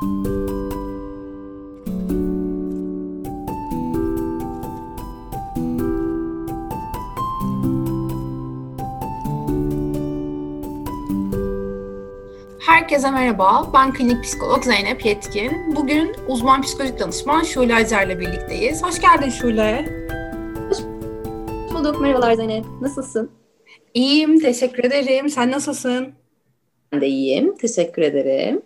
Herkese merhaba, ben klinik psikolog Zeynep Yetkin. Bugün uzman psikolojik danışman Şule Acar'la birlikteyiz. Hoş geldin Şule. Hoş bulduk, merhabalar Zeynep. Nasılsın? İyiyim, teşekkür ederim. Sen nasılsın? Ben de iyiyim, teşekkür ederim.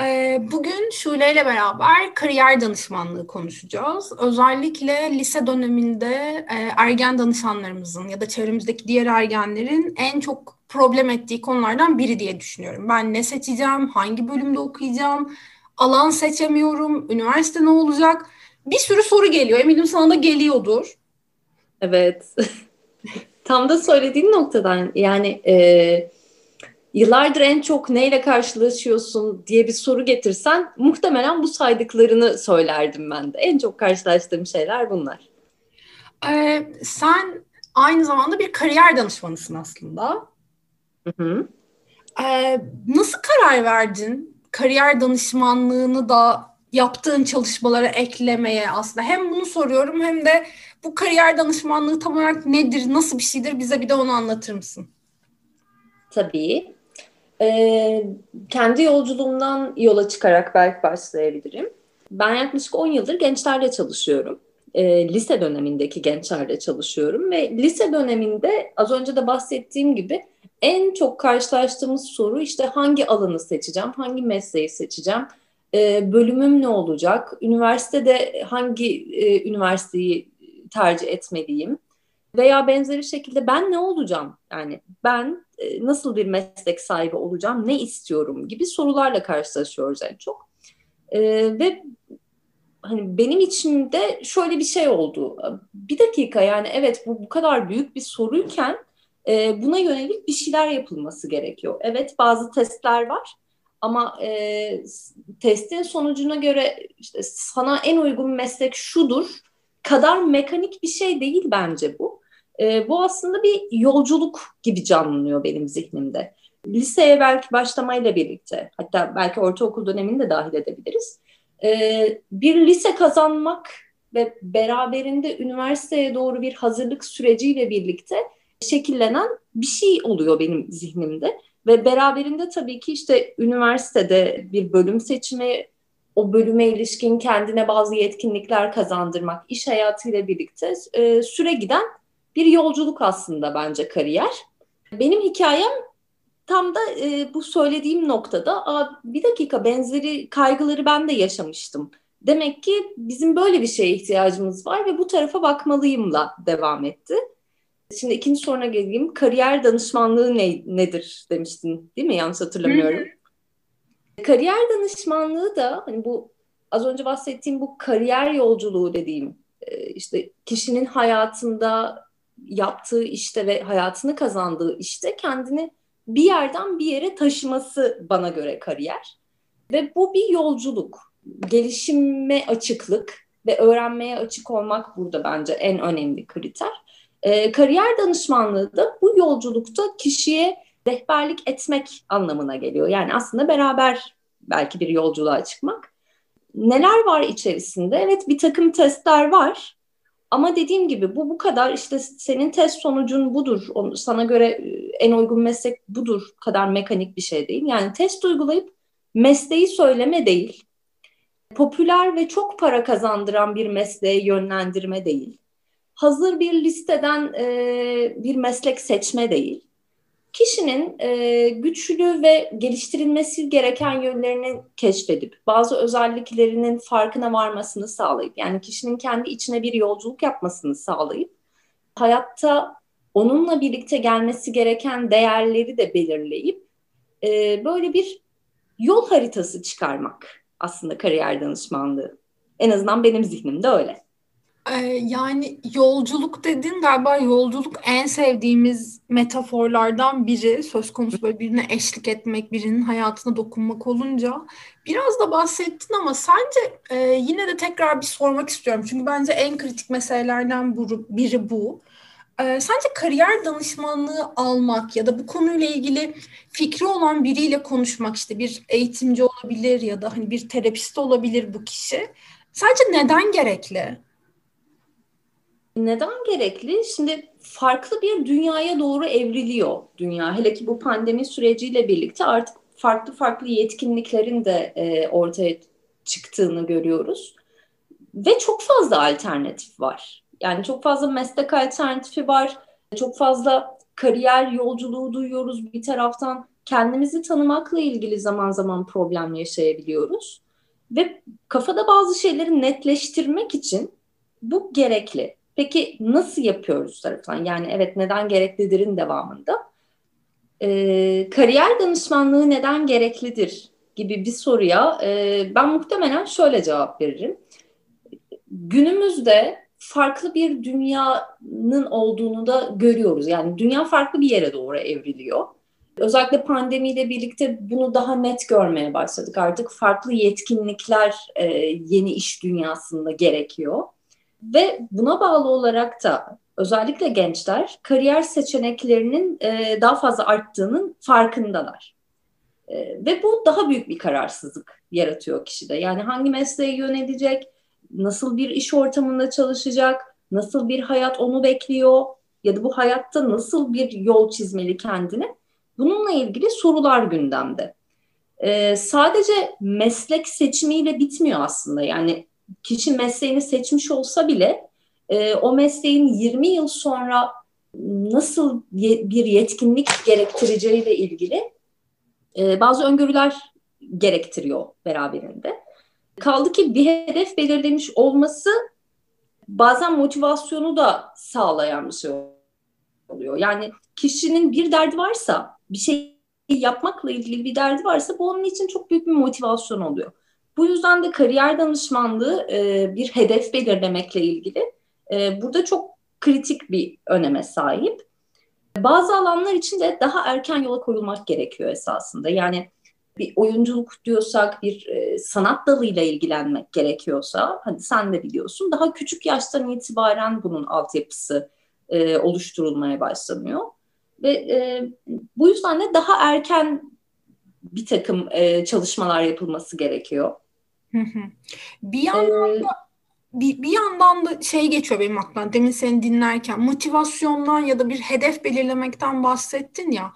Ee, bugün Şule ile beraber kariyer danışmanlığı konuşacağız. Özellikle lise döneminde e, ergen danışanlarımızın ya da çevremizdeki diğer ergenlerin en çok problem ettiği konulardan biri diye düşünüyorum. Ben ne seçeceğim, hangi bölümde okuyacağım, alan seçemiyorum, üniversite ne olacak? Bir sürü soru geliyor. Eminim sana da geliyordur. Evet. Tam da söylediğin noktadan yani e, yıllardır en çok neyle karşılaşıyorsun diye bir soru getirsen muhtemelen bu saydıklarını söylerdim ben de. En çok karşılaştığım şeyler bunlar. Ee, sen aynı zamanda bir kariyer danışmanısın aslında. Hı hı. Ee, nasıl karar verdin kariyer danışmanlığını da yaptığın çalışmalara eklemeye aslında? Hem bunu soruyorum hem de bu kariyer danışmanlığı tam olarak nedir, nasıl bir şeydir bize bir de onu anlatır mısın? Tabii. Ee, kendi yolculuğumdan yola çıkarak belki başlayabilirim. Ben yaklaşık 10 yıldır gençlerle çalışıyorum. E, lise dönemindeki gençlerle çalışıyorum ve lise döneminde az önce de bahsettiğim gibi en çok karşılaştığımız soru işte hangi alanı seçeceğim, hangi mesleği seçeceğim, e, bölümüm ne olacak, üniversitede hangi e, üniversiteyi tercih etmeliyim veya benzeri şekilde ben ne olacağım yani ben e, nasıl bir meslek sahibi olacağım, ne istiyorum gibi sorularla karşılaşıyoruz en çok. E, ve hani benim içimde şöyle bir şey oldu. Bir dakika yani evet bu bu kadar büyük bir soruyken e, buna yönelik bir şeyler yapılması gerekiyor. Evet bazı testler var ama e, testin sonucuna göre işte sana en uygun meslek şudur kadar mekanik bir şey değil bence bu. E, bu aslında bir yolculuk gibi canlanıyor benim zihnimde. Liseye belki başlamayla birlikte hatta belki ortaokul dönemini de dahil edebiliriz. E, bir lise kazanmak ve beraberinde üniversiteye doğru bir hazırlık süreciyle birlikte şekillenen bir şey oluyor benim zihnimde. Ve beraberinde tabii ki işte üniversitede bir bölüm seçimi, o bölüme ilişkin kendine bazı yetkinlikler kazandırmak, iş hayatıyla birlikte e, süre giden bir yolculuk aslında bence kariyer. Benim hikayem tam da e, bu söylediğim noktada Aa, bir dakika benzeri kaygıları ben de yaşamıştım. Demek ki bizim böyle bir şeye ihtiyacımız var ve bu tarafa bakmalıyımla devam etti. Şimdi ikinci soruna geleyim. Kariyer danışmanlığı ne, nedir demiştin değil mi? Yanlış hatırlamıyorum. Kariyer danışmanlığı da hani bu az önce bahsettiğim bu kariyer yolculuğu dediğim e, işte kişinin hayatında yaptığı işte ve hayatını kazandığı işte kendini bir yerden bir yere taşıması bana göre kariyer. Ve bu bir yolculuk. Gelişime açıklık ve öğrenmeye açık olmak burada bence en önemli kriter. E, kariyer danışmanlığı da bu yolculukta kişiye rehberlik etmek anlamına geliyor. Yani aslında beraber belki bir yolculuğa çıkmak. Neler var içerisinde? Evet bir takım testler var. Ama dediğim gibi bu bu kadar işte senin test sonucun budur. Sana göre e, en uygun meslek budur kadar mekanik bir şey değil. Yani test uygulayıp mesleği söyleme değil. Popüler ve çok para kazandıran bir mesleğe yönlendirme değil hazır bir listeden e, bir meslek seçme değil. Kişinin e, güçlü ve geliştirilmesi gereken yönlerini keşfedip bazı özelliklerinin farkına varmasını sağlayıp yani kişinin kendi içine bir yolculuk yapmasını sağlayıp hayatta onunla birlikte gelmesi gereken değerleri de belirleyip e, böyle bir yol haritası çıkarmak aslında kariyer danışmanlığı. En azından benim zihnimde öyle. Ee, yani yolculuk dedin galiba yolculuk en sevdiğimiz metaforlardan biri. Söz konusu böyle birine eşlik etmek, birinin hayatına dokunmak olunca. Biraz da bahsettin ama sence e, yine de tekrar bir sormak istiyorum. Çünkü bence en kritik meselelerden biri bu. Ee, sence kariyer danışmanlığı almak ya da bu konuyla ilgili fikri olan biriyle konuşmak işte bir eğitimci olabilir ya da hani bir terapist olabilir bu kişi. Sence neden gerekli? Neden gerekli? Şimdi farklı bir dünyaya doğru evriliyor dünya. Hele ki bu pandemi süreciyle birlikte artık farklı farklı yetkinliklerin de e, ortaya çıktığını görüyoruz. Ve çok fazla alternatif var. Yani çok fazla meslek alternatifi var. Çok fazla kariyer yolculuğu duyuyoruz bir taraftan. Kendimizi tanımakla ilgili zaman zaman problem yaşayabiliyoruz. Ve kafada bazı şeyleri netleştirmek için bu gerekli. Peki nasıl yapıyoruz taraftan? Yani evet neden gereklidirin devamında. Ee, kariyer danışmanlığı neden gereklidir gibi bir soruya e, ben muhtemelen şöyle cevap veririm. Günümüzde farklı bir dünyanın olduğunu da görüyoruz. Yani dünya farklı bir yere doğru evriliyor. Özellikle pandemiyle birlikte bunu daha net görmeye başladık. Artık farklı yetkinlikler e, yeni iş dünyasında gerekiyor. Ve buna bağlı olarak da özellikle gençler kariyer seçeneklerinin e, daha fazla arttığının farkındalar. E, ve bu daha büyük bir kararsızlık yaratıyor kişide. Yani hangi mesleğe yönelecek, nasıl bir iş ortamında çalışacak, nasıl bir hayat onu bekliyor ya da bu hayatta nasıl bir yol çizmeli kendine. Bununla ilgili sorular gündemde. Ee, sadece meslek seçimiyle bitmiyor aslında. Yani kişi mesleğini seçmiş olsa bile e, o mesleğin 20 yıl sonra nasıl ye, bir yetkinlik gerektireceğiyle ilgili e, bazı öngörüler gerektiriyor beraberinde. Kaldı ki bir hedef belirlemiş olması bazen motivasyonu da sağlayan bir şey oluyor. Yani kişinin bir derdi varsa, bir şey yapmakla ilgili bir derdi varsa bu onun için çok büyük bir motivasyon oluyor. Bu yüzden de kariyer danışmanlığı e, bir hedef belirlemekle ilgili e, burada çok kritik bir öneme sahip. Bazı alanlar için de daha erken yola koyulmak gerekiyor esasında. Yani bir oyunculuk diyorsak, bir e, sanat dalıyla ilgilenmek gerekiyorsa, hadi sen de biliyorsun, daha küçük yaştan itibaren bunun altyapısı e, oluşturulmaya başlanıyor. Ve e, bu yüzden de daha erken bir takım e, çalışmalar yapılması gerekiyor. Bir yandan da bir, bir yandan da şey geçiyor benim aklımdan demin seni dinlerken motivasyondan ya da bir hedef belirlemekten bahsettin ya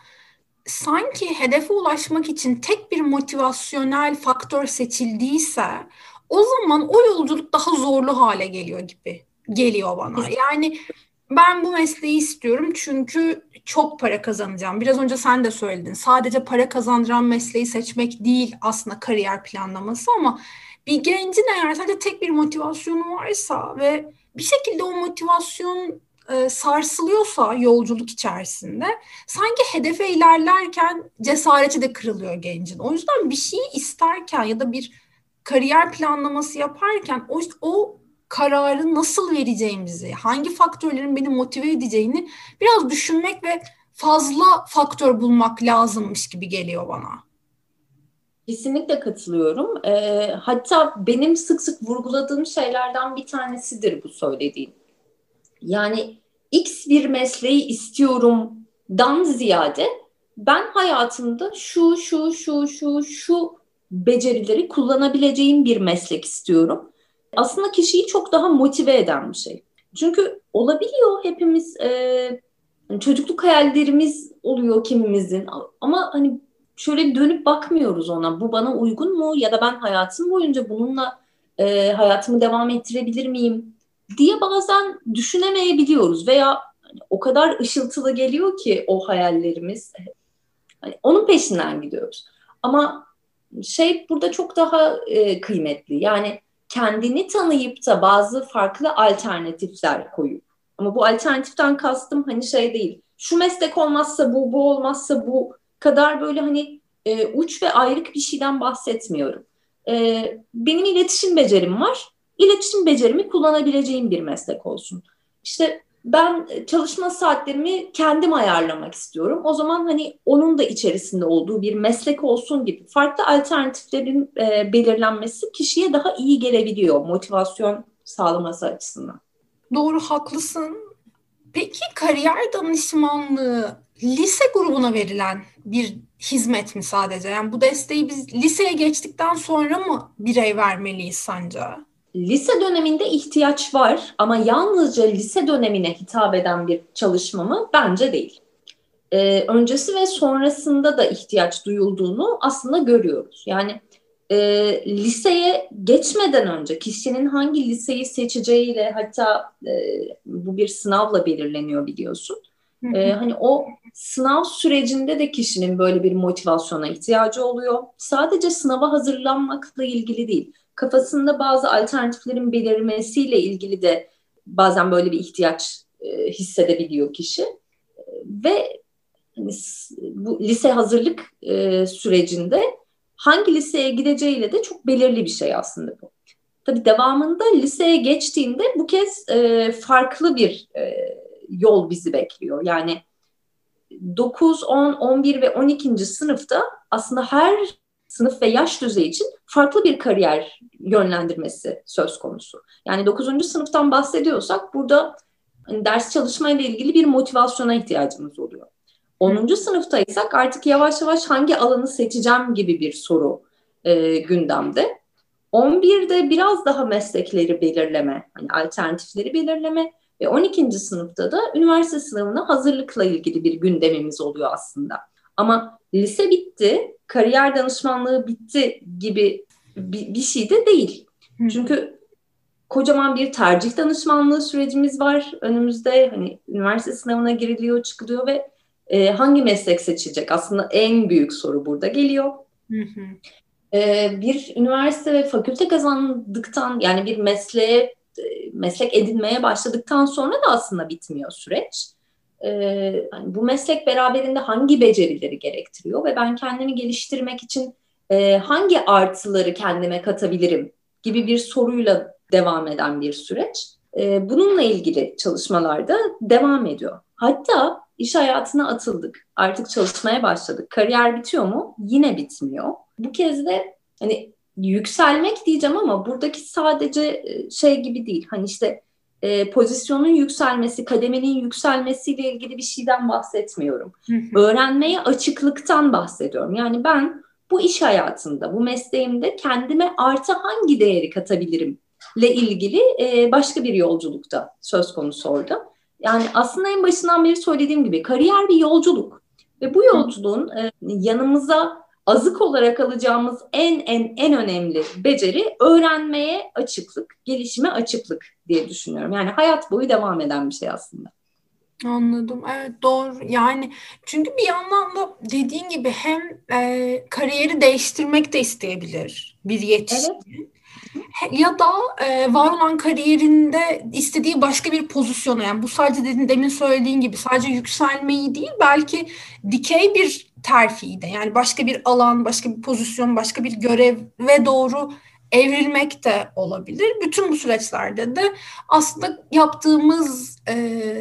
sanki hedefe ulaşmak için tek bir motivasyonel faktör seçildiyse o zaman o yolculuk daha zorlu hale geliyor gibi geliyor bana. Yani ben bu mesleği istiyorum çünkü çok para kazanacağım. Biraz önce sen de söyledin. Sadece para kazandıran mesleği seçmek değil aslında kariyer planlaması ama bir gencin eğer sadece tek bir motivasyonu varsa ve bir şekilde o motivasyon e, sarsılıyorsa yolculuk içerisinde sanki hedefe ilerlerken cesareti de kırılıyor gencin. O yüzden bir şeyi isterken ya da bir kariyer planlaması yaparken o, o kararı nasıl vereceğimizi, hangi faktörlerin beni motive edeceğini biraz düşünmek ve fazla faktör bulmak lazımmış gibi geliyor bana. Kesinlikle katılıyorum. E, hatta benim sık sık vurguladığım şeylerden bir tanesidir bu söylediğim. Yani X bir mesleği istiyorum dan ziyade ben hayatımda şu şu şu şu şu becerileri kullanabileceğim bir meslek istiyorum. Aslında kişiyi çok daha motive eden bir şey. Çünkü olabiliyor hepimiz e, çocukluk hayallerimiz oluyor kimimizin ama hani şöyle dönüp bakmıyoruz ona. Bu bana uygun mu ya da ben hayatım boyunca bununla e, hayatımı devam ettirebilir miyim diye bazen düşünemeyebiliyoruz veya hani, o kadar ışıltılı geliyor ki o hayallerimiz. Hani onun peşinden gidiyoruz. Ama şey burada çok daha e, kıymetli. Yani kendini tanıyıp da bazı farklı alternatifler koyup ama bu alternatiften kastım hani şey değil. Şu meslek olmazsa bu, bu olmazsa bu kadar böyle hani e, uç ve ayrık bir şeyden bahsetmiyorum. E, benim iletişim becerim var. İletişim becerimi kullanabileceğim bir meslek olsun. İşte ben çalışma saatlerimi kendim ayarlamak istiyorum. O zaman hani onun da içerisinde olduğu bir meslek olsun gibi farklı alternatiflerin e, belirlenmesi kişiye daha iyi gelebiliyor motivasyon sağlaması açısından. Doğru haklısın. Peki kariyer danışmanlığı lise grubuna verilen bir hizmet mi sadece? Yani bu desteği biz liseye geçtikten sonra mı birey vermeliyiz sence? Lise döneminde ihtiyaç var ama yalnızca lise dönemine hitap eden bir çalışma mı? Bence değil. Ee, öncesi ve sonrasında da ihtiyaç duyulduğunu aslında görüyoruz. Yani e, liseye geçmeden önce kişinin hangi liseyi seçeceğiyle hatta e, bu bir sınavla belirleniyor biliyorsun. E, hani o sınav sürecinde de kişinin böyle bir motivasyona ihtiyacı oluyor. Sadece sınava hazırlanmakla ilgili değil. Kafasında bazı alternatiflerin belirmesiyle ilgili de bazen böyle bir ihtiyaç e, hissedebiliyor kişi. Ve hani, bu lise hazırlık e, sürecinde hangi liseye gideceğiyle de çok belirli bir şey aslında bu. Tabii devamında liseye geçtiğinde bu kez e, farklı bir e, yol bizi bekliyor. Yani 9, 10, 11 ve 12. sınıfta aslında her sınıf ve yaş düzeyi için farklı bir kariyer yönlendirmesi söz konusu. Yani 9. sınıftan bahsediyorsak burada hani ders çalışma ile ilgili bir motivasyona ihtiyacımız oluyor. 10. sınıftaysak artık yavaş yavaş hangi alanı seçeceğim gibi bir soru e, gündemde. 11'de biraz daha meslekleri belirleme, hani alternatifleri belirleme ve 12. sınıfta da üniversite sınavına hazırlıkla ilgili bir gündemimiz oluyor aslında. Ama lise bitti, kariyer danışmanlığı bitti gibi bir, şey de değil. Çünkü kocaman bir tercih danışmanlığı sürecimiz var önümüzde. Hani üniversite sınavına giriliyor, çıkılıyor ve e, hangi meslek seçecek? Aslında en büyük soru burada geliyor. Hı hı. E, bir üniversite ve fakülte kazandıktan yani bir mesleğe meslek edinmeye başladıktan sonra da aslında bitmiyor süreç. E, yani bu meslek beraberinde hangi becerileri gerektiriyor ve ben kendimi geliştirmek için e, hangi artıları kendime katabilirim gibi bir soruyla devam eden bir süreç. E, bununla ilgili çalışmalar da devam ediyor. Hatta iş hayatına atıldık. Artık çalışmaya başladık. Kariyer bitiyor mu? Yine bitmiyor. Bu kez de hani yükselmek diyeceğim ama buradaki sadece e, şey gibi değil. Hani işte e, pozisyonun yükselmesi, kademenin yükselmesiyle ilgili bir şeyden bahsetmiyorum. Öğrenmeye açıklıktan bahsediyorum. Yani ben bu iş hayatında, bu mesleğimde kendime artı hangi değeri katabilirim ile ilgili e, başka bir yolculukta söz konusu orada. Yani aslında en başından beri söylediğim gibi kariyer bir yolculuk. Ve bu yolculuğun e, yanımıza azık olarak alacağımız en en en önemli beceri öğrenmeye açıklık, gelişime açıklık diye düşünüyorum. Yani hayat boyu devam eden bir şey aslında. Anladım. Evet doğru. Yani çünkü bir yandan da dediğin gibi hem e, kariyeri değiştirmek de isteyebilir bir yetişkin. Evet ya da e, var olan kariyerinde istediği başka bir pozisyona yani bu sadece dedin, demin söylediğin gibi sadece yükselmeyi değil belki dikey bir terfiyi de yani başka bir alan, başka bir pozisyon, başka bir göreve doğru evrilmek de olabilir. Bütün bu süreçlerde de aslında yaptığımız e,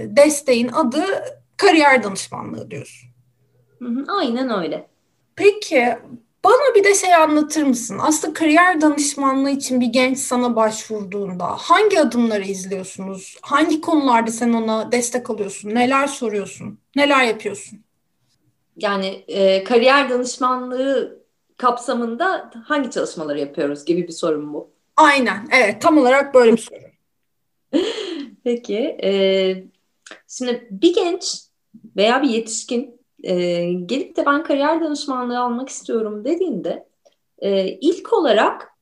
desteğin adı kariyer danışmanlığı diyorsun. aynen öyle. Peki bana bir de şey anlatır mısın? Aslında kariyer danışmanlığı için bir genç sana başvurduğunda hangi adımları izliyorsunuz? Hangi konularda sen ona destek alıyorsun? Neler soruyorsun? Neler yapıyorsun? Yani e, kariyer danışmanlığı kapsamında hangi çalışmaları yapıyoruz gibi bir sorun bu. Aynen, evet tam olarak böyle bir soru. Peki, e, şimdi bir genç veya bir yetişkin e, gelip de ben kariyer danışmanlığı almak istiyorum dediğinde e, ilk olarak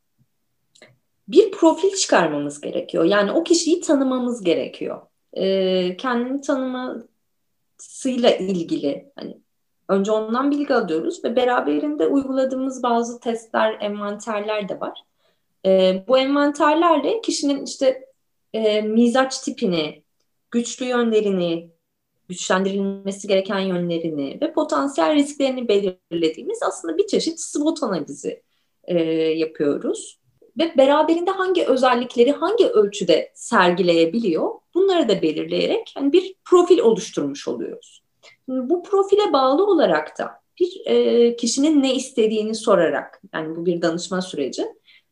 bir profil çıkarmamız gerekiyor. Yani o kişiyi tanımamız gerekiyor. E, kendini tanımasıyla ilgili hani önce ondan bilgi alıyoruz ve beraberinde uyguladığımız bazı testler, envanterler de var. E, bu envanterlerle kişinin işte e, mizaç tipini, güçlü yönlerini, güçlendirilmesi gereken yönlerini ve potansiyel risklerini belirlediğimiz aslında bir çeşit SWOT analizi e, yapıyoruz. Ve beraberinde hangi özellikleri hangi ölçüde sergileyebiliyor bunları da belirleyerek yani bir profil oluşturmuş oluyoruz. Bu profile bağlı olarak da bir e, kişinin ne istediğini sorarak yani bu bir danışma süreci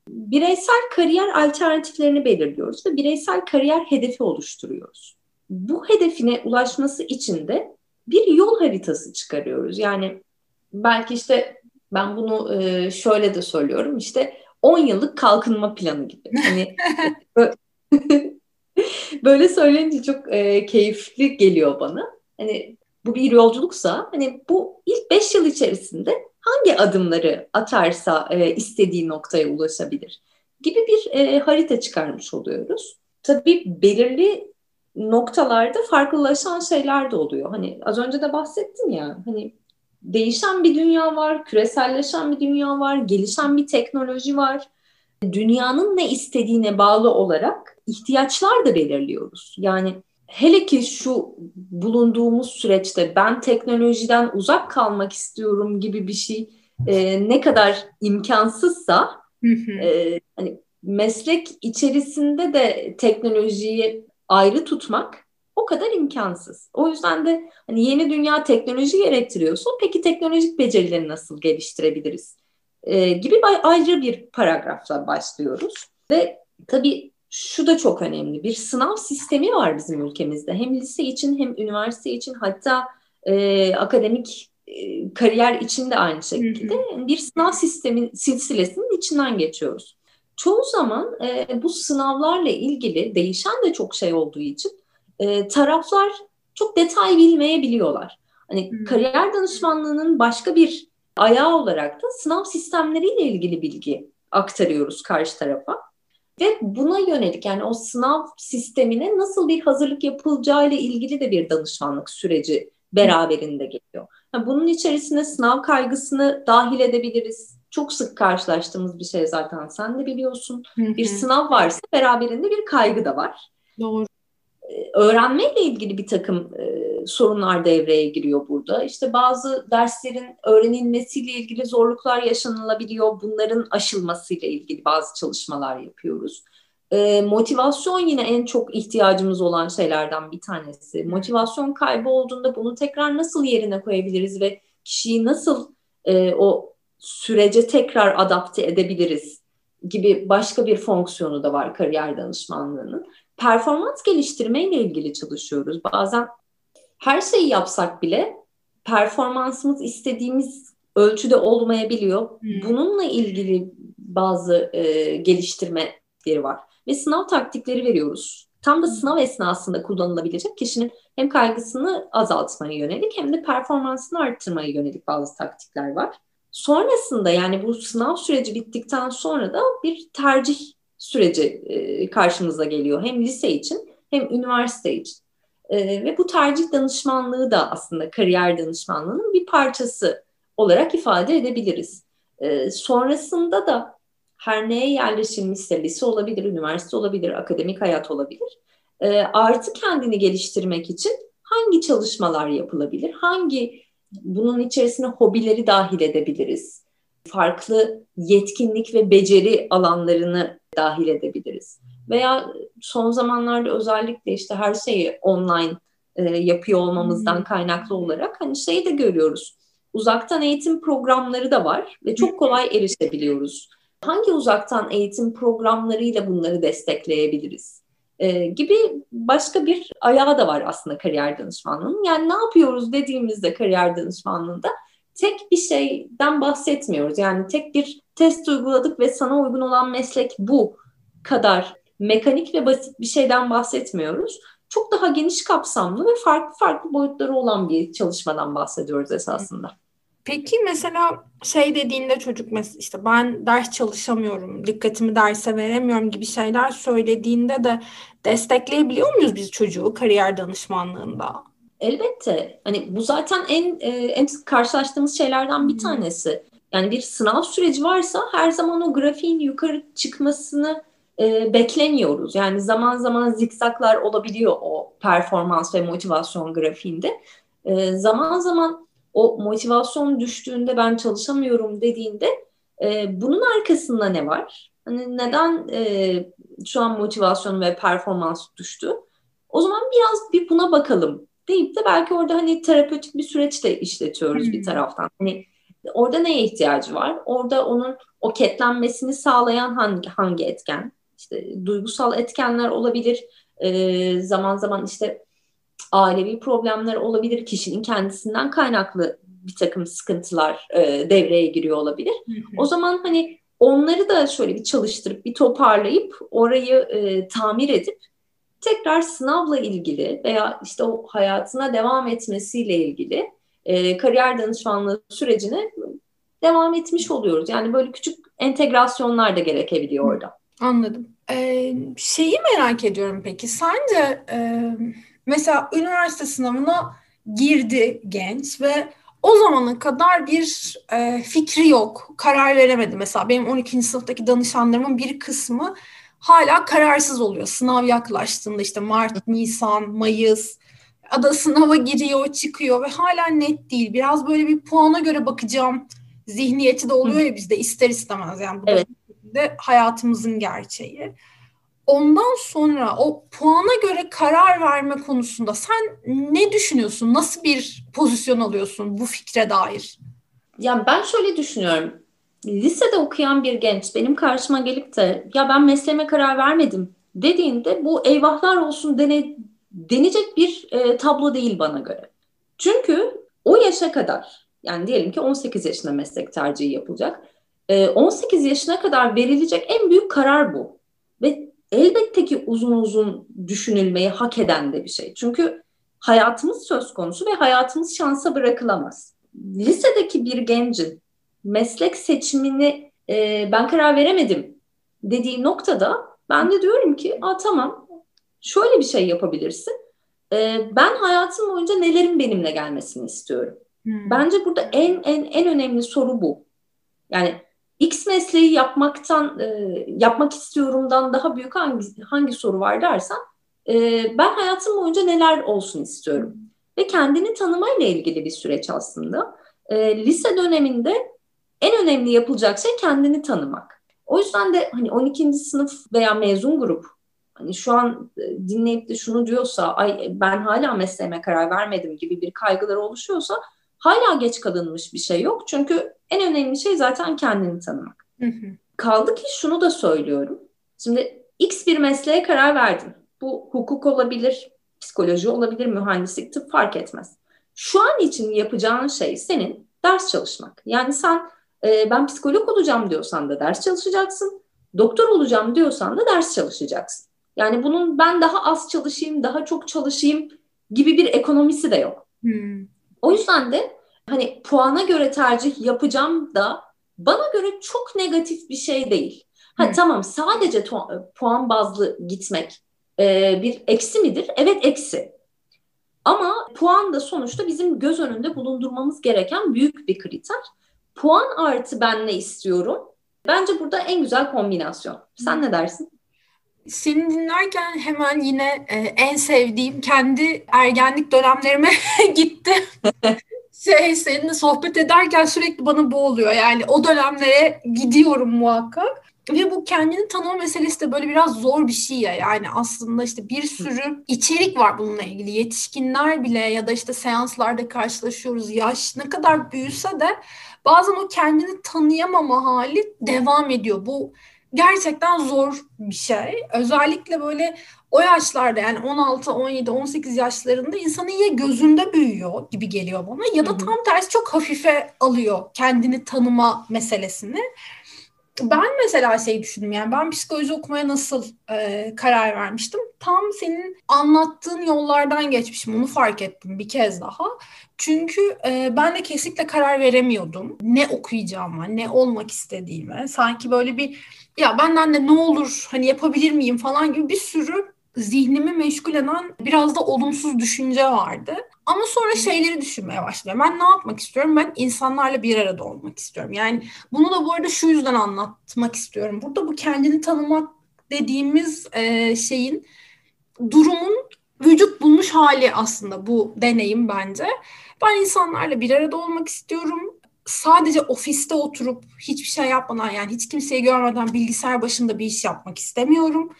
bireysel kariyer alternatiflerini belirliyoruz ve bireysel kariyer hedefi oluşturuyoruz. bu hedefine ulaşması için de bir yol haritası çıkarıyoruz. Yani belki işte ben bunu e, şöyle de söylüyorum işte 10 yıllık kalkınma planı gibi. Hani böyle söyleyince çok e, keyifli geliyor bana. Hani bu bir yolculuksa hani bu ilk 5 yıl içerisinde hangi adımları atarsa e, istediği noktaya ulaşabilir gibi bir e, harita çıkarmış oluyoruz. Tabii belirli noktalarda farklılaşan şeyler de oluyor. Hani az önce de bahsettim ya hani değişen bir dünya var, küreselleşen bir dünya var, gelişen bir teknoloji var. Dünyanın ne istediğine bağlı olarak ihtiyaçlar da belirliyoruz. Yani hele ki şu bulunduğumuz süreçte ben teknolojiden uzak kalmak istiyorum gibi bir şey e, ne kadar imkansızsa e, hani meslek içerisinde de teknolojiyi ayrı tutmak o kadar imkansız. O yüzden de hani yeni dünya teknoloji gerektiriyorsa peki teknolojik becerileri nasıl geliştirebiliriz? E, gibi ayrı bir paragrafla başlıyoruz. Ve tabii şu da çok önemli. Bir sınav sistemi var bizim ülkemizde. Hem lise için hem üniversite için hatta e, akademik e, kariyer için de aynı şekilde bir sınav sistemi silsilesinin içinden geçiyoruz. Çoğu zaman e, bu sınavlarla ilgili değişen de çok şey olduğu için e, taraflar çok detay bilmeyebiliyorlar. Hani hmm. kariyer danışmanlığının başka bir ayağı olarak da sınav sistemleriyle ilgili bilgi aktarıyoruz karşı tarafa. Ve buna yönelik yani o sınav sistemine nasıl bir hazırlık yapılacağı ile ilgili de bir danışmanlık süreci beraberinde geliyor. Yani bunun içerisine sınav kaygısını dahil edebiliriz. Çok sık karşılaştığımız bir şey zaten sen de biliyorsun. Bir sınav varsa beraberinde bir kaygı da var. Doğru öğrenmeyle ilgili bir takım e, sorunlar devreye giriyor burada. İşte bazı derslerin öğrenilmesiyle ilgili zorluklar yaşanılabiliyor. Bunların aşılmasıyla ilgili bazı çalışmalar yapıyoruz. E, motivasyon yine en çok ihtiyacımız olan şeylerden bir tanesi. Motivasyon kaybı olduğunda bunu tekrar nasıl yerine koyabiliriz ve kişiyi nasıl e, o sürece tekrar adapte edebiliriz gibi başka bir fonksiyonu da var kariyer danışmanlığının performans geliştirme ile ilgili çalışıyoruz. Bazen her şeyi yapsak bile performansımız istediğimiz ölçüde olmayabiliyor. Hmm. Bununla ilgili bazı e, geliştirmeleri var. Ve sınav taktikleri veriyoruz. Tam da sınav esnasında kullanılabilecek kişinin hem kaygısını azaltmaya yönelik hem de performansını arttırmaya yönelik bazı taktikler var. Sonrasında yani bu sınav süreci bittikten sonra da bir tercih süreci e, karşımıza geliyor. Hem lise için hem üniversite için. E, ve bu tercih danışmanlığı da aslında kariyer danışmanlığının bir parçası olarak ifade edebiliriz. E, sonrasında da her neye yerleşilmişse lise olabilir, üniversite olabilir, akademik hayat olabilir. Artı kendini geliştirmek için hangi çalışmalar yapılabilir? Hangi bunun içerisine hobileri dahil edebiliriz? Farklı yetkinlik ve beceri alanlarını dahil edebiliriz. Veya son zamanlarda özellikle işte her şeyi online e, yapıyor olmamızdan hmm. kaynaklı olarak hani şeyi de görüyoruz. Uzaktan eğitim programları da var ve çok kolay erişebiliyoruz. Hangi uzaktan eğitim programlarıyla bunları destekleyebiliriz? Ee, gibi başka bir ayağı da var aslında kariyer danışmanlığının. Yani ne yapıyoruz dediğimizde kariyer danışmanlığında tek bir şeyden bahsetmiyoruz. Yani tek bir test uyguladık ve sana uygun olan meslek bu kadar mekanik ve basit bir şeyden bahsetmiyoruz. Çok daha geniş kapsamlı ve farklı farklı boyutları olan bir çalışmadan bahsediyoruz esasında. Peki mesela şey dediğinde çocuk mesela işte ben ders çalışamıyorum, dikkatimi derse veremiyorum gibi şeyler söylediğinde de destekleyebiliyor muyuz biz çocuğu kariyer danışmanlığında? Elbette. Hani bu zaten en e, en karşılaştığımız şeylerden bir tanesi. Yani bir sınav süreci varsa her zaman o grafiğin yukarı çıkmasını e, beklemiyoruz. Yani zaman zaman zikzaklar olabiliyor o performans ve motivasyon grafiğinde. E, zaman zaman o motivasyon düştüğünde ben çalışamıyorum dediğinde e, bunun arkasında ne var? Hani neden e, şu an motivasyon ve performans düştü? O zaman biraz bir buna bakalım deyip de belki orada hani terapötik bir süreç de işletiyoruz hmm. bir taraftan. Hani orada neye ihtiyacı var? Orada onun o ketlenmesini sağlayan hangi hangi etken? İşte duygusal etkenler olabilir. Ee, zaman zaman işte ailevi problemler olabilir, kişinin kendisinden kaynaklı bir takım sıkıntılar e, devreye giriyor olabilir. O zaman hani onları da şöyle bir çalıştırıp bir toparlayıp orayı e, tamir edip tekrar sınavla ilgili veya işte o hayatına devam etmesiyle ilgili e, kariyer danışmanlığı sürecine devam etmiş oluyoruz. Yani böyle küçük entegrasyonlar da gerekebiliyor orada. Anladım. Ee, şeyi merak ediyorum peki. Sence e, mesela üniversite sınavına girdi genç ve o zamana kadar bir e, fikri yok. Karar veremedi. Mesela benim 12. sınıftaki danışanlarımın bir kısmı hala kararsız oluyor. Sınav yaklaştığında işte Mart, Nisan, Mayıs ada sınava giriyor, çıkıyor ve hala net değil. Biraz böyle bir puana göre bakacağım zihniyeti de oluyor ya bizde ister istemez yani bu evet. da hayatımızın gerçeği. Ondan sonra o puana göre karar verme konusunda sen ne düşünüyorsun? Nasıl bir pozisyon alıyorsun bu fikre dair? Yani ben şöyle düşünüyorum. Lisede okuyan bir genç benim karşıma gelip de ya ben mesleğime karar vermedim dediğinde bu eyvahlar olsun dene, denecek bir e, tablo değil bana göre. Çünkü o yaşa kadar yani diyelim ki 18 yaşında meslek tercihi yapılacak. E, 18 yaşına kadar verilecek en büyük karar bu. Ve elbette ki uzun uzun düşünülmeyi hak eden de bir şey. Çünkü hayatımız söz konusu ve hayatımız şansa bırakılamaz. Lisedeki bir gencin meslek seçimini e, ben karar veremedim dediği noktada ben de diyorum ki Aa, tamam şöyle bir şey yapabilirsin. E, ben hayatım boyunca nelerin benimle gelmesini istiyorum. Hmm. Bence burada en en en önemli soru bu. Yani X mesleği yapmaktan e, yapmak istiyorumdan daha büyük hangi hangi soru var dersen e, ben hayatım boyunca neler olsun istiyorum ve kendini tanımayla ilgili bir süreç aslında. E, lise döneminde en önemli yapılacak şey kendini tanımak. O yüzden de hani 12. sınıf veya mezun grup hani şu an e, dinleyip de şunu diyorsa ay ben hala mesleğime karar vermedim gibi bir kaygılar oluşuyorsa hala geç kalınmış bir şey yok. Çünkü en önemli şey zaten kendini tanımak. Hı hı. Kaldı ki şunu da söylüyorum. Şimdi X bir mesleğe karar verdin. Bu hukuk olabilir, psikoloji olabilir, mühendislik, tıp fark etmez. Şu an için yapacağın şey senin ders çalışmak. Yani sen e, ben psikolog olacağım diyorsan da ders çalışacaksın. Doktor olacağım diyorsan da ders çalışacaksın. Yani bunun ben daha az çalışayım, daha çok çalışayım gibi bir ekonomisi de yok. Hmm. O yüzden de hani puana göre tercih yapacağım da bana göre çok negatif bir şey değil. Ha hmm. tamam sadece puan bazlı gitmek e, bir eksi midir? Evet eksi. Ama puan da sonuçta bizim göz önünde bulundurmamız gereken büyük bir kriter. Puan artı ben ne istiyorum? Bence burada en güzel kombinasyon. Sen ne dersin? Seni dinlerken hemen yine e, en sevdiğim kendi ergenlik dönemlerime gitti. şey seninle sohbet ederken sürekli bana bu oluyor. Yani o dönemlere gidiyorum muhakkak. Ve bu kendini tanıma meselesi de böyle biraz zor bir şey ya. Yani aslında işte bir sürü içerik var bununla ilgili. Yetişkinler bile ya da işte seanslarda karşılaşıyoruz. Yaş ne kadar büyüse de bazen o kendini tanıyamama hali devam ediyor. Bu gerçekten zor bir şey. Özellikle böyle o yaşlarda yani 16, 17, 18 yaşlarında insanın ya gözünde büyüyor gibi geliyor bana ya da tam tersi çok hafife alıyor kendini tanıma meselesini. Ben mesela şey düşündüm yani ben psikoloji okumaya nasıl e, karar vermiştim. Tam senin anlattığın yollardan geçmişim onu fark ettim bir kez daha. Çünkü e, ben de kesinlikle karar veremiyordum. Ne okuyacağıma, ne olmak istediğime. Sanki böyle bir ya benden de ne olur hani yapabilir miyim falan gibi bir sürü zihnimi meşgul eden biraz da olumsuz düşünce vardı. Ama sonra şeyleri düşünmeye başladım. Ben ne yapmak istiyorum? Ben insanlarla bir arada olmak istiyorum. Yani bunu da bu arada şu yüzden anlatmak istiyorum. Burada bu kendini tanımak dediğimiz e, şeyin durumun vücut bulmuş hali aslında bu deneyim bence. Ben insanlarla bir arada olmak istiyorum sadece ofiste oturup hiçbir şey yapmadan yani hiç kimseyi görmeden bilgisayar başında bir iş yapmak istemiyorum.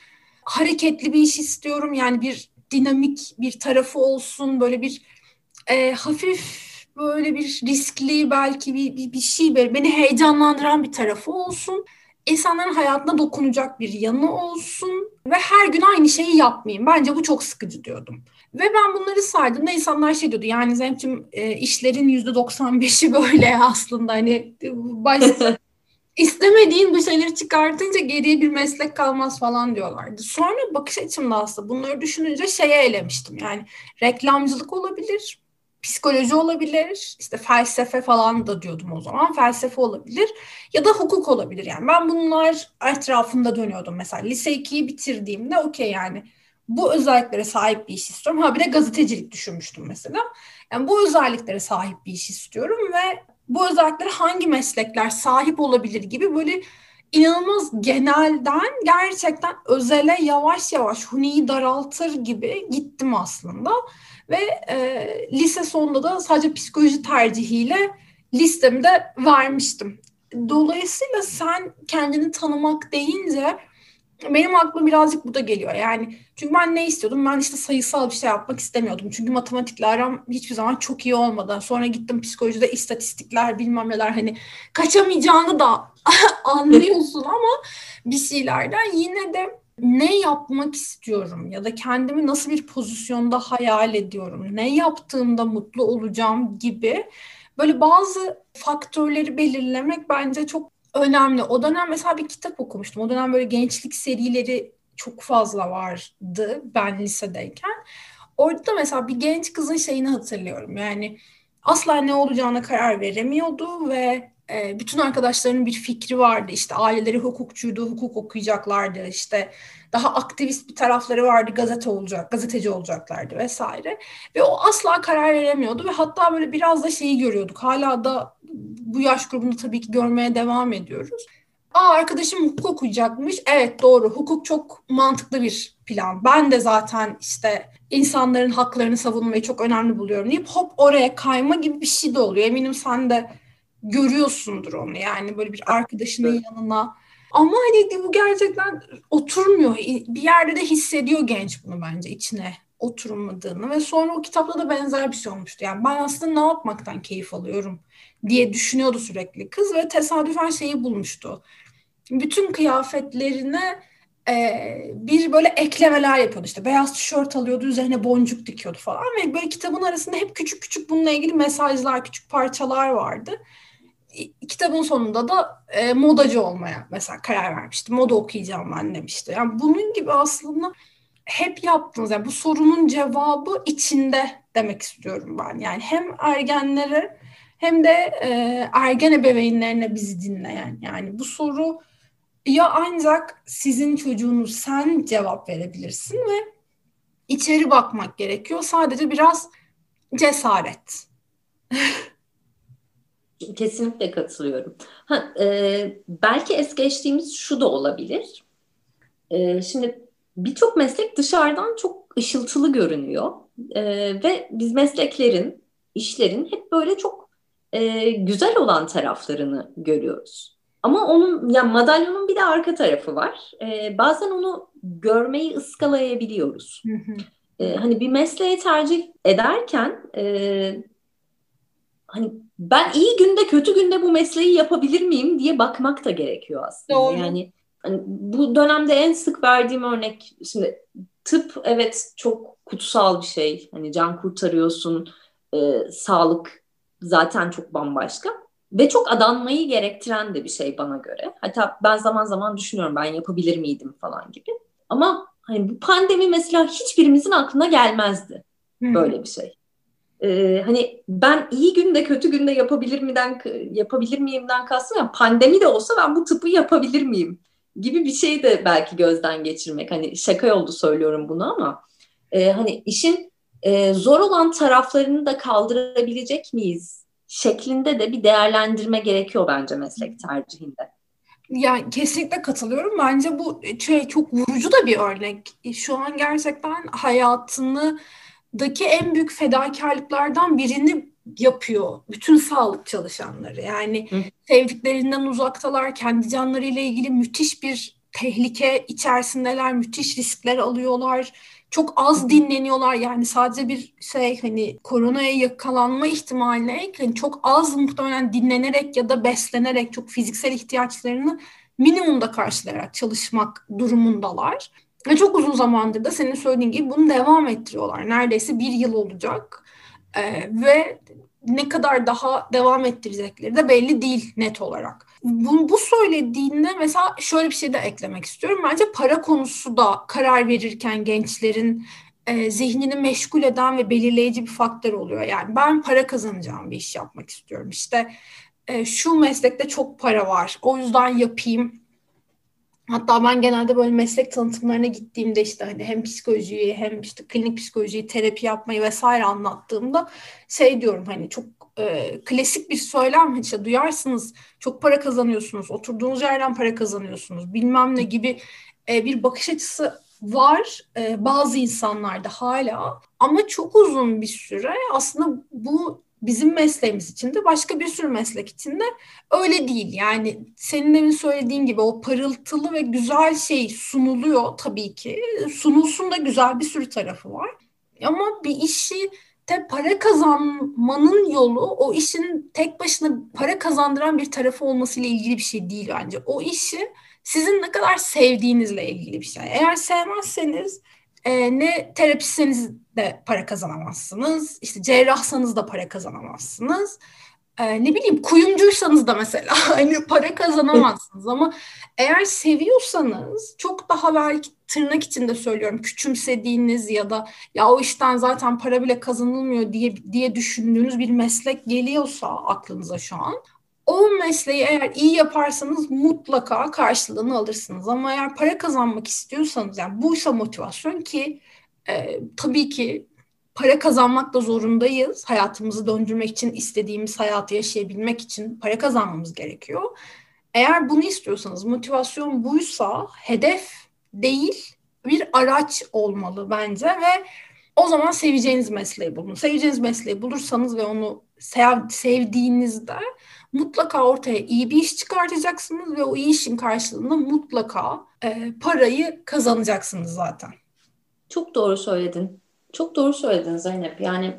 Hareketli bir iş istiyorum. Yani bir dinamik bir tarafı olsun. Böyle bir e, hafif böyle bir riskli belki bir, bir, bir şey beni heyecanlandıran bir tarafı olsun. İnsanların hayatına dokunacak bir yanı olsun ve her gün aynı şeyi yapmayayım. Bence bu çok sıkıcı diyordum. Ve ben bunları saydığımda insanlar şey diyordu yani Zemcim e, işlerin %95'i böyle aslında hani baş, istemediğin bir şeyleri çıkartınca geriye bir meslek kalmaz falan diyorlardı. Sonra bakış açımda aslında bunları düşününce şeye elemiştim yani reklamcılık olabilir, psikoloji olabilir, işte felsefe falan da diyordum o zaman. Felsefe olabilir ya da hukuk olabilir yani. Ben bunlar etrafında dönüyordum mesela. Lise 2'yi bitirdiğimde okey yani bu özelliklere sahip bir iş istiyorum. Ha bir de gazetecilik düşünmüştüm mesela. Yani bu özelliklere sahip bir iş istiyorum ve bu özelliklere hangi meslekler sahip olabilir gibi böyle inanılmaz genelden gerçekten özele yavaş yavaş huniyi daraltır gibi gittim aslında. Ve e, lise sonunda da sadece psikoloji tercihiyle listemi de vermiştim. Dolayısıyla sen kendini tanımak deyince benim aklıma birazcık bu da geliyor. Yani çünkü ben ne istiyordum? Ben işte sayısal bir şey yapmak istemiyordum. Çünkü matematikle aram hiçbir zaman çok iyi olmadı. Sonra gittim psikolojide istatistikler bilmem neler hani kaçamayacağını da anlıyorsun ama bir şeylerden yine de ne yapmak istiyorum ya da kendimi nasıl bir pozisyonda hayal ediyorum, ne yaptığımda mutlu olacağım gibi böyle bazı faktörleri belirlemek bence çok önemli. O dönem mesela bir kitap okumuştum. O dönem böyle gençlik serileri çok fazla vardı ben lisedeyken. Orada da mesela bir genç kızın şeyini hatırlıyorum. Yani asla ne olacağına karar veremiyordu ve e, bütün arkadaşlarının bir fikri vardı. İşte aileleri hukukçuydu, hukuk okuyacaklardı. İşte daha aktivist bir tarafları vardı, gazete olacak, gazeteci olacaklardı vesaire. Ve o asla karar veremiyordu ve hatta böyle biraz da şeyi görüyorduk. Hala da bu yaş grubunda tabii ki görmeye devam ediyoruz. Aa arkadaşım hukuk okuyacakmış. Evet doğru. Hukuk çok mantıklı bir plan. Ben de zaten işte insanların haklarını savunmayı çok önemli buluyorum deyip hop oraya kayma gibi bir şey de oluyor. Eminim sen de görüyorsundur onu. Yani böyle bir arkadaşının yanına ama hani bu gerçekten oturmuyor. Bir yerde de hissediyor genç bunu bence içine oturmadığını ve sonra o kitapta da benzer bir şey olmuştu. Yani ben aslında ne yapmaktan keyif alıyorum diye düşünüyordu sürekli kız ve tesadüfen şeyi bulmuştu. Bütün kıyafetlerine e, bir böyle eklemeler yapıyordu işte beyaz tişört alıyordu üzerine boncuk dikiyordu falan ve böyle kitabın arasında hep küçük küçük bununla ilgili mesajlar küçük parçalar vardı kitabın sonunda da e, modacı olmaya mesela karar vermişti. Moda okuyacağım ben demişti. Yani bunun gibi aslında hep yaptığınız yani bu sorunun cevabı içinde demek istiyorum ben. Yani hem ergenlere hem de e, ergen ebeveynlerine bizi dinleyen yani bu soru ya ancak sizin çocuğunuz sen cevap verebilirsin ve içeri bakmak gerekiyor. Sadece biraz cesaret. Kesinlikle katılıyorum. Ha, e, belki es geçtiğimiz şu da olabilir. E, şimdi birçok meslek dışarıdan çok ışıltılı görünüyor e, ve biz mesleklerin, işlerin hep böyle çok e, güzel olan taraflarını görüyoruz. Ama onun ya yani madalyonun bir de arka tarafı var. E, bazen onu görmeyi ıskalayabiliyoruz. E, hani bir mesleği tercih ederken e, hani ben iyi günde kötü günde bu mesleği yapabilir miyim diye bakmak da gerekiyor aslında. Doğru. Yani hani bu dönemde en sık verdiğim örnek şimdi tıp evet çok kutsal bir şey. Hani can kurtarıyorsun. E, sağlık zaten çok bambaşka ve çok adanmayı gerektiren de bir şey bana göre. Hatta ben zaman zaman düşünüyorum ben yapabilir miydim falan gibi. Ama hani bu pandemi mesela hiçbirimizin aklına gelmezdi böyle bir şey e, hani ben iyi günde kötü günde yapabilir miden yapabilir miyimden kastım ya pandemi de olsa ben bu tıpı yapabilir miyim gibi bir şey de belki gözden geçirmek. Hani şaka yoldu söylüyorum bunu ama e, hani işin e, zor olan taraflarını da kaldırabilecek miyiz şeklinde de bir değerlendirme gerekiyor bence meslek tercihinde. Yani kesinlikle katılıyorum. Bence bu şey çok vurucu da bir örnek. Şu an gerçekten hayatını daki en büyük fedakarlıklardan birini yapıyor bütün sağlık çalışanları. Yani Hı. sevdiklerinden uzaktalar, kendi canlarıyla ilgili müthiş bir tehlike içerisindeler, müthiş riskler alıyorlar. Çok az dinleniyorlar yani sadece bir şey hani koronaya yakalanma ihtimaline hani çok az muhtemelen dinlenerek ya da beslenerek çok fiziksel ihtiyaçlarını minimumda karşılayarak çalışmak durumundalar. Ve çok uzun zamandır da senin söylediğin gibi bunu devam ettiriyorlar. Neredeyse bir yıl olacak. Ee, ve ne kadar daha devam ettirecekleri de belli değil net olarak. Bu, bu söylediğinde mesela şöyle bir şey de eklemek istiyorum. Bence para konusu da karar verirken gençlerin e, zihnini meşgul eden ve belirleyici bir faktör oluyor. Yani ben para kazanacağım bir iş yapmak istiyorum. İşte e, şu meslekte çok para var. O yüzden yapayım. Hatta ben genelde böyle meslek tanıtımlarına gittiğimde işte hani hem psikolojiyi hem işte klinik psikolojiyi, terapi yapmayı vesaire anlattığımda şey diyorum hani çok e, klasik bir söylem işte duyarsınız çok para kazanıyorsunuz, oturduğunuz yerden para kazanıyorsunuz bilmem ne gibi e, bir bakış açısı var e, bazı insanlarda hala. Ama çok uzun bir süre aslında bu bizim mesleğimiz için de başka bir sürü meslek için de öyle değil. Yani senin demin söylediğin gibi o parıltılı ve güzel şey sunuluyor tabii ki. Sunulsun da güzel bir sürü tarafı var. Ama bir işi de para kazanmanın yolu o işin tek başına para kazandıran bir tarafı olmasıyla ilgili bir şey değil bence. O işi sizin ne kadar sevdiğinizle ilgili bir şey. Eğer sevmezseniz e, ne terapistseniz de para kazanamazsınız. İşte cerrahsanız da para kazanamazsınız. E, ne bileyim kuyumcuysanız da mesela hani para kazanamazsınız ama eğer seviyorsanız çok daha belki tırnak içinde söylüyorum küçümsediğiniz ya da ya o işten zaten para bile kazanılmıyor diye diye düşündüğünüz bir meslek geliyorsa aklınıza şu an o mesleği eğer iyi yaparsanız mutlaka karşılığını alırsınız. Ama eğer para kazanmak istiyorsanız yani buysa motivasyon ki e, tabii ki para kazanmak da zorundayız. Hayatımızı döndürmek için, istediğimiz hayatı yaşayabilmek için para kazanmamız gerekiyor. Eğer bunu istiyorsanız, motivasyon buysa hedef değil bir araç olmalı bence ve o zaman seveceğiniz mesleği bulun. Seveceğiniz mesleği bulursanız ve onu sev, sevdiğinizde mutlaka ortaya iyi bir iş çıkartacaksınız ve o iyi işin karşılığında mutlaka e, parayı kazanacaksınız zaten. Çok doğru söyledin. Çok doğru söyledin Zeynep. Yani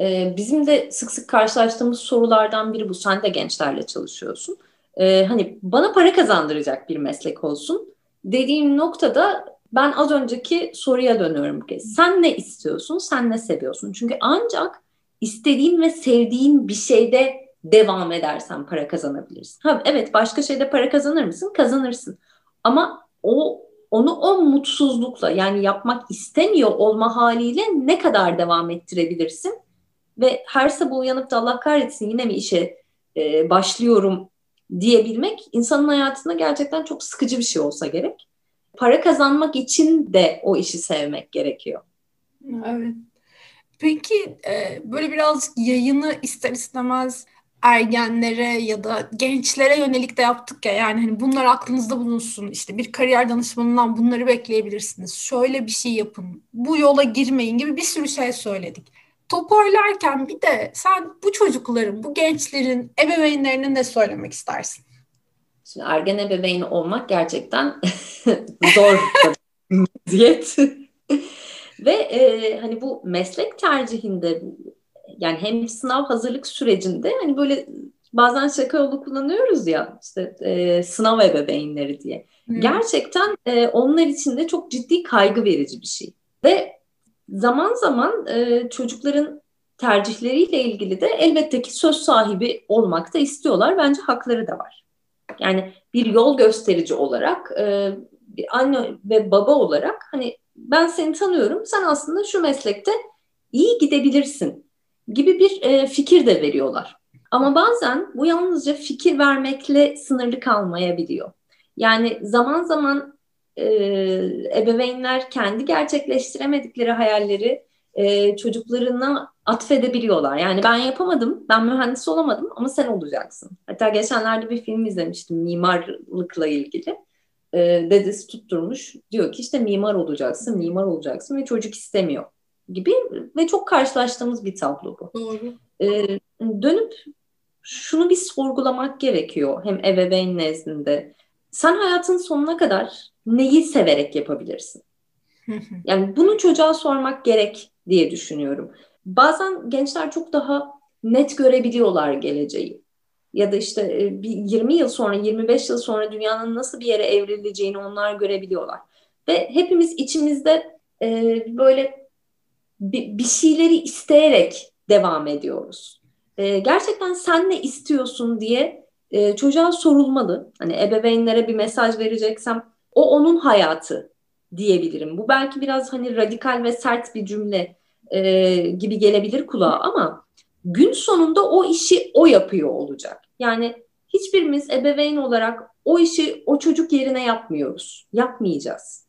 e, bizim de sık sık karşılaştığımız sorulardan biri bu. Sen de gençlerle çalışıyorsun. E, hani bana para kazandıracak bir meslek olsun dediğim noktada ben az önceki soruya dönüyorum. Sen ne istiyorsun? Sen ne seviyorsun? Çünkü ancak istediğin ve sevdiğin bir şeyde devam edersen para kazanabilirsin. Ha, evet başka şeyde para kazanır mısın? Kazanırsın. Ama o onu o mutsuzlukla yani yapmak istemiyor olma haliyle ne kadar devam ettirebilirsin? Ve her sabah uyanıp da Allah kahretsin yine mi işe e, başlıyorum diyebilmek insanın hayatında gerçekten çok sıkıcı bir şey olsa gerek. Para kazanmak için de o işi sevmek gerekiyor. Evet. Peki e, böyle birazcık yayını ister istemez ergenlere ya da gençlere yönelik de yaptık ya yani hani bunlar aklınızda bulunsun işte bir kariyer danışmanından bunları bekleyebilirsiniz şöyle bir şey yapın bu yola girmeyin gibi bir sürü şey söyledik toparlarken bir de sen bu çocukların bu gençlerin ebeveynlerine ne söylemek istersin? Şimdi ergen ebeveyni olmak gerçekten zor vaziyet. Ve e, hani bu meslek tercihinde yani hem sınav hazırlık sürecinde hani böyle bazen şaka yolu kullanıyoruz ya işte e, sınav ebeveynleri diye. Hmm. Gerçekten e, onlar için de çok ciddi kaygı verici bir şey. Ve zaman zaman e, çocukların tercihleriyle ilgili de elbette ki söz sahibi olmak da istiyorlar. Bence hakları da var. Yani bir yol gösterici olarak e, bir anne ve baba olarak hani ben seni tanıyorum sen aslında şu meslekte iyi gidebilirsin gibi bir e, fikir de veriyorlar. Ama bazen bu yalnızca fikir vermekle sınırlı kalmayabiliyor. Yani zaman zaman e, ebeveynler kendi gerçekleştiremedikleri hayalleri e, çocuklarına atfedebiliyorlar. Yani ben yapamadım, ben mühendis olamadım ama sen olacaksın. Hatta geçenlerde bir film izlemiştim mimarlıkla ilgili. E, dedesi tutturmuş. Diyor ki işte mimar olacaksın, mimar olacaksın ve çocuk istemiyor gibi ve çok karşılaştığımız bir tablo bu. Doğru. Ee, dönüp şunu bir sorgulamak gerekiyor hem ebeveyn nezdinde. Sen hayatın sonuna kadar neyi severek yapabilirsin? yani bunu çocuğa sormak gerek diye düşünüyorum. Bazen gençler çok daha net görebiliyorlar geleceği. Ya da işte e, bir 20 yıl sonra, 25 yıl sonra dünyanın nasıl bir yere evrileceğini onlar görebiliyorlar. Ve hepimiz içimizde e, böyle bir, bir şeyleri isteyerek devam ediyoruz. E, gerçekten sen ne istiyorsun diye e, çocuğa sorulmalı. Hani ebeveynlere bir mesaj vereceksem o onun hayatı diyebilirim. Bu belki biraz hani radikal ve sert bir cümle e, gibi gelebilir kulağa ama gün sonunda o işi o yapıyor olacak. Yani hiçbirimiz ebeveyn olarak o işi o çocuk yerine yapmıyoruz. Yapmayacağız.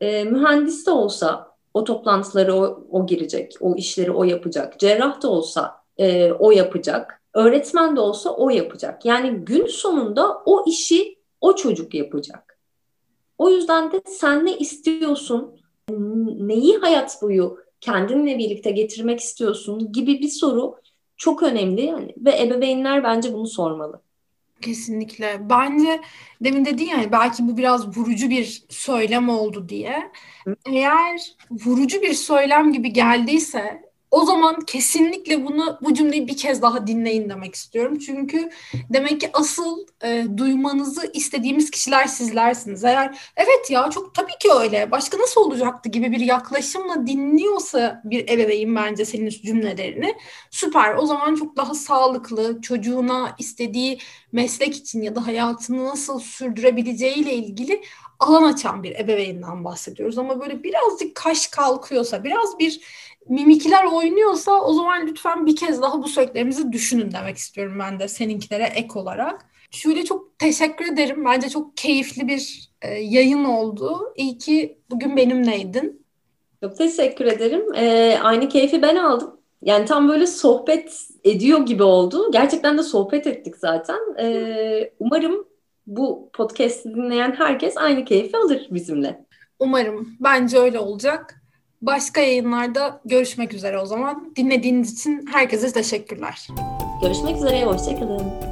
E, mühendis de olsa o toplantıları o, o girecek, o işleri o yapacak. Cerrah da olsa e, o yapacak. Öğretmen de olsa o yapacak. Yani gün sonunda o işi o çocuk yapacak. O yüzden de sen ne istiyorsun, neyi hayat boyu kendinle birlikte getirmek istiyorsun gibi bir soru çok önemli yani ve ebeveynler bence bunu sormalı. Kesinlikle. Bence demin dedin ya belki bu biraz vurucu bir söylem oldu diye. Eğer vurucu bir söylem gibi geldiyse o zaman kesinlikle bunu bu cümleyi bir kez daha dinleyin demek istiyorum. Çünkü demek ki asıl e, duymanızı istediğimiz kişiler sizlersiniz. Eğer evet ya çok tabii ki öyle başka nasıl olacaktı gibi bir yaklaşımla dinliyorsa bir ebeveyn bence senin cümlelerini süper. O zaman çok daha sağlıklı çocuğuna istediği meslek için ya da hayatını nasıl sürdürebileceğiyle ilgili alan açan bir ebeveynden bahsediyoruz. Ama böyle birazcık kaş kalkıyorsa, biraz bir mimikler oynuyorsa o zaman lütfen bir kez daha bu söylediklerimizi düşünün demek istiyorum ben de seninkilere ek olarak. Şöyle çok teşekkür ederim. Bence çok keyifli bir e, yayın oldu. İyi ki bugün benimleydin. Çok teşekkür ederim. Ee, aynı keyfi ben aldım. Yani tam böyle sohbet ediyor gibi oldu. Gerçekten de sohbet ettik zaten. Ee, umarım bu podcast'i dinleyen herkes aynı keyfi alır bizimle. Umarım. Bence öyle olacak. Başka yayınlarda görüşmek üzere o zaman. Dinlediğiniz için herkese teşekkürler. Görüşmek üzere, hoşçakalın.